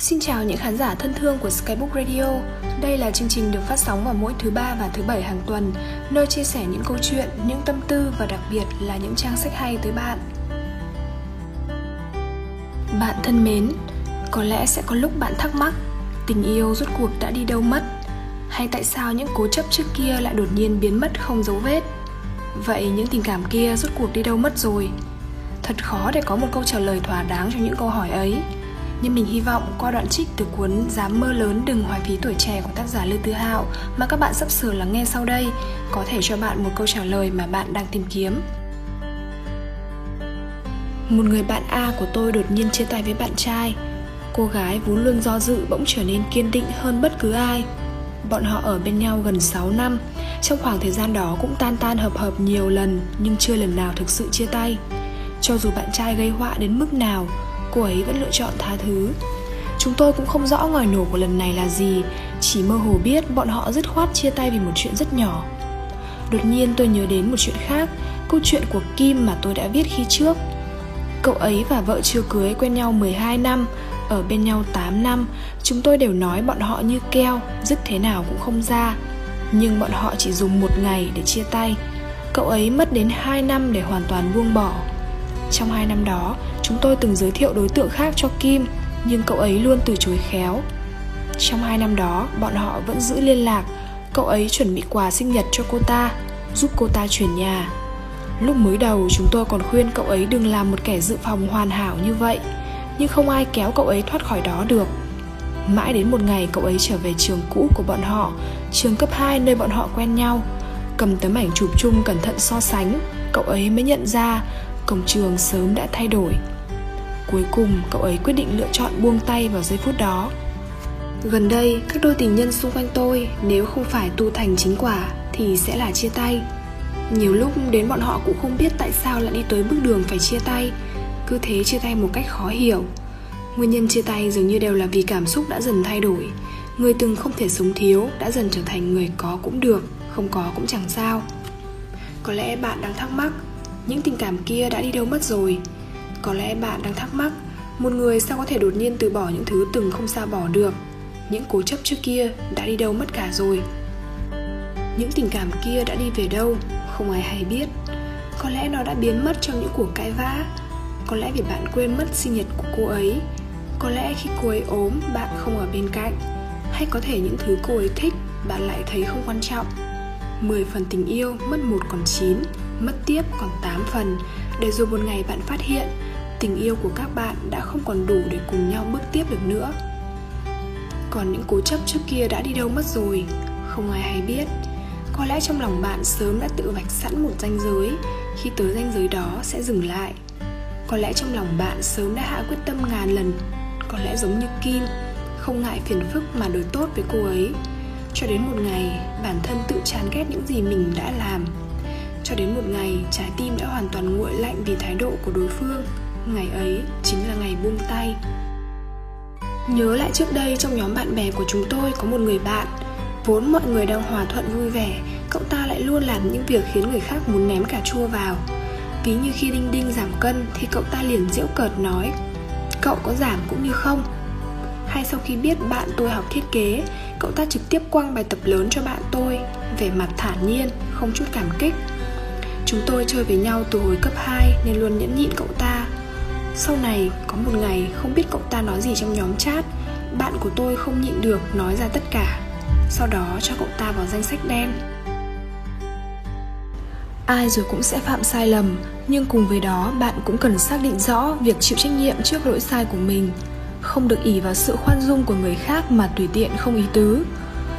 Xin chào những khán giả thân thương của Skybook Radio. Đây là chương trình được phát sóng vào mỗi thứ ba và thứ bảy hàng tuần, nơi chia sẻ những câu chuyện, những tâm tư và đặc biệt là những trang sách hay tới bạn. Bạn thân mến, có lẽ sẽ có lúc bạn thắc mắc, tình yêu rốt cuộc đã đi đâu mất? Hay tại sao những cố chấp trước kia lại đột nhiên biến mất không dấu vết? Vậy những tình cảm kia rốt cuộc đi đâu mất rồi? Thật khó để có một câu trả lời thỏa đáng cho những câu hỏi ấy nhưng mình hy vọng qua đoạn trích từ cuốn Dám mơ lớn đừng hoài phí tuổi trẻ của tác giả Lê Tư Hạo mà các bạn sắp sửa lắng nghe sau đây có thể cho bạn một câu trả lời mà bạn đang tìm kiếm. Một người bạn A của tôi đột nhiên chia tay với bạn trai. Cô gái vốn luôn do dự bỗng trở nên kiên định hơn bất cứ ai. Bọn họ ở bên nhau gần 6 năm, trong khoảng thời gian đó cũng tan tan hợp hợp nhiều lần nhưng chưa lần nào thực sự chia tay. Cho dù bạn trai gây họa đến mức nào, cô ấy vẫn lựa chọn tha thứ. Chúng tôi cũng không rõ ngòi nổ của lần này là gì, chỉ mơ hồ biết bọn họ dứt khoát chia tay vì một chuyện rất nhỏ. Đột nhiên tôi nhớ đến một chuyện khác, câu chuyện của Kim mà tôi đã viết khi trước. Cậu ấy và vợ chưa cưới quen nhau 12 năm, Ở bên nhau 8 năm. Chúng tôi đều nói bọn họ như keo, Dứt thế nào cũng không ra. Nhưng bọn họ chỉ dùng một ngày để chia tay. Cậu ấy mất đến 2 năm để hoàn toàn buông bỏ. Trong hai năm đó Chúng tôi từng giới thiệu đối tượng khác cho Kim, Nhưng cậu ấy luôn từ chối khéo. Trong hai năm đó, bọn họ vẫn giữ liên lạc. Cậu ấy chuẩn bị quà sinh nhật cho cô ta, Giúp cô ta chuyển nhà. Lúc mới đầu, chúng tôi còn khuyên cậu ấy đừng làm một kẻ dự phòng hoàn hảo như vậy, Nhưng không ai kéo cậu ấy thoát khỏi đó được. Mãi đến một ngày cậu ấy trở về trường cũ của bọn họ, Trường cấp 2 nơi bọn họ quen nhau. Cầm tấm ảnh chụp chung cẩn thận so sánh, Cậu ấy mới nhận ra Cổng trường sớm đã thay đổi. Cuối cùng cậu ấy quyết định lựa chọn buông tay vào giây phút đó Gần đây, các đôi tình nhân xung quanh tôi nếu không phải tu thành chính quả thì sẽ là chia tay. Nhiều lúc đến bọn họ cũng không biết tại sao lại đi tới bước đường phải chia tay, cứ thế chia tay một cách khó hiểu. Nguyên nhân chia tay dường như đều là vì cảm xúc đã dần thay đổi. Người từng không thể sống thiếu đã dần trở thành người có cũng được, không có cũng chẳng sao. Có lẽ bạn đang thắc mắc, những tình cảm kia đã đi đâu mất rồi? Có lẽ bạn đang thắc mắc, Một người sao có thể đột nhiên từ bỏ những thứ từng không sao bỏ được? Những cố chấp trước kia đã đi đâu mất cả rồi? Những tình cảm kia đã đi về đâu? Không ai hay biết. Có lẽ nó đã biến mất trong những cuộc cãi vã. Có lẽ vì bạn quên mất sinh nhật của cô ấy. Có lẽ khi cô ấy ốm, bạn không ở bên cạnh. Hay có thể những thứ cô ấy thích, bạn lại thấy không quan trọng. 10 phần tình yêu mất một còn 9 Mất tiếp còn 8 phần. Để rồi một ngày bạn phát hiện, tình yêu của các bạn đã không còn đủ để cùng nhau bước tiếp được nữa. Còn những cố chấp trước kia đã đi đâu mất rồi, không ai hay biết. Có lẽ trong lòng bạn sớm đã tự vạch sẵn một ranh giới, khi tới ranh giới đó sẽ dừng lại. Có lẽ trong lòng bạn sớm đã hạ quyết tâm ngàn lần, có lẽ giống như kim, không ngại phiền phức mà đối tốt với cô ấy. Cho đến một ngày, bản thân tự chán ghét những gì mình đã làm cho đến một ngày, trái tim đã hoàn toàn nguội lạnh vì thái độ của đối phương. Ngày ấy chính là ngày buông tay. Nhớ lại trước đây trong nhóm bạn bè của chúng tôi có một người bạn. Vốn mọi người đang hòa thuận vui vẻ, cậu ta lại luôn làm những việc khiến người khác muốn ném cà chua vào. Ví như khi đinh đinh giảm cân thì cậu ta liền giễu cợt nói, cậu có giảm cũng như không? Hay sau khi biết bạn tôi học thiết kế, cậu ta trực tiếp quăng bài tập lớn cho bạn tôi. Vẻ mặt thản nhiên, không chút cảm kích chúng tôi chơi với nhau từ hồi cấp 2 nên luôn nhẫn nhịn cậu ta. Sau này, có một ngày không biết cậu ta nói gì trong nhóm chat, Bạn của tôi không nhịn được nói ra tất cả. Sau đó cho cậu ta vào danh sách đen. Ai rồi cũng sẽ phạm sai lầm, Nhưng cùng với đó, bạn cũng cần xác định rõ việc chịu trách nhiệm trước lỗi sai của mình. Không được ỉ vào sự khoan dung của người khác mà tùy tiện không ý tứ.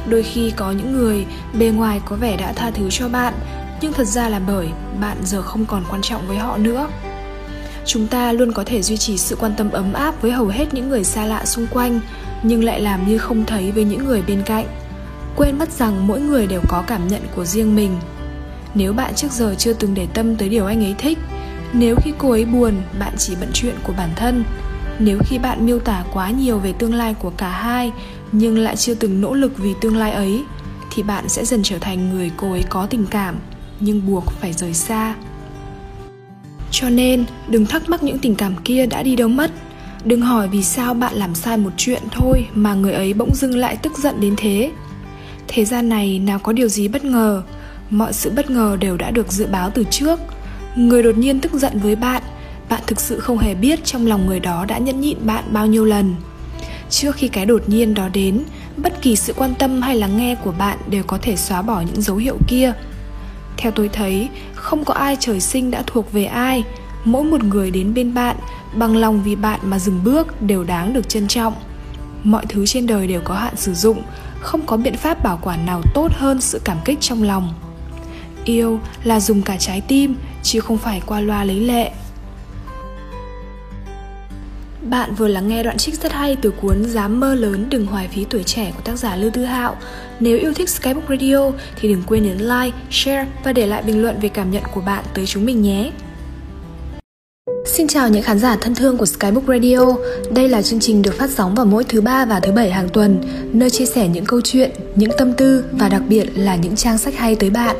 Đôi khi có những người bề ngoài có vẻ đã tha thứ cho bạn nhưng thật ra là bởi bạn giờ không còn quan trọng với họ nữa. Chúng ta luôn có thể duy trì sự quan tâm ấm áp với hầu hết những người xa lạ xung quanh, nhưng lại làm như không thấy với những người bên cạnh. Quên mất rằng mỗi người đều có cảm nhận của riêng mình. Nếu bạn trước giờ chưa từng để tâm tới điều anh ấy thích, nếu khi cô ấy buồn, bạn chỉ bận chuyện của bản thân. Nếu khi bạn miêu tả quá nhiều về tương lai của cả hai, nhưng lại chưa từng nỗ lực vì tương lai ấy, thì bạn sẽ dần trở thành người cô ấy có tình cảm nhưng buộc phải rời xa. Cho nên, đừng thắc mắc những tình cảm kia đã đi đâu mất. Đừng hỏi vì sao bạn làm sai một chuyện thôi mà người ấy bỗng dưng lại tức giận đến thế. Thế gian này nào có điều gì bất ngờ? Mọi sự bất ngờ đều đã được dự báo từ trước. Người đột nhiên tức giận với bạn bạn thực sự không hề biết trong lòng người đó đã nhẫn nhịn bạn bao nhiêu lần. Trước khi cái đột nhiên đó đến, bất kỳ sự quan tâm hay lắng nghe của bạn đều có thể xóa bỏ những dấu hiệu kia theo tôi thấy, không có ai trời sinh đã thuộc về ai. Mỗi một người đến bên bạn, bằng lòng vì bạn mà dừng bước đều đáng được trân trọng. Mọi thứ trên đời đều có hạn sử dụng, không có biện pháp bảo quản nào tốt hơn sự cảm kích trong lòng. Yêu là dùng cả trái tim, chứ không phải qua loa lấy lệ bạn vừa lắng nghe đoạn trích rất hay từ cuốn Dám mơ lớn đừng hoài phí tuổi trẻ của tác giả Lưu Tư Hạo. Nếu yêu thích Skybook Radio thì đừng quên nhấn like, share và để lại bình luận về cảm nhận của bạn tới chúng mình nhé. Xin chào những khán giả thân thương của Skybook Radio. Đây là chương trình được phát sóng vào mỗi thứ ba và thứ bảy hàng tuần, nơi chia sẻ những câu chuyện, những tâm tư và đặc biệt là những trang sách hay tới bạn.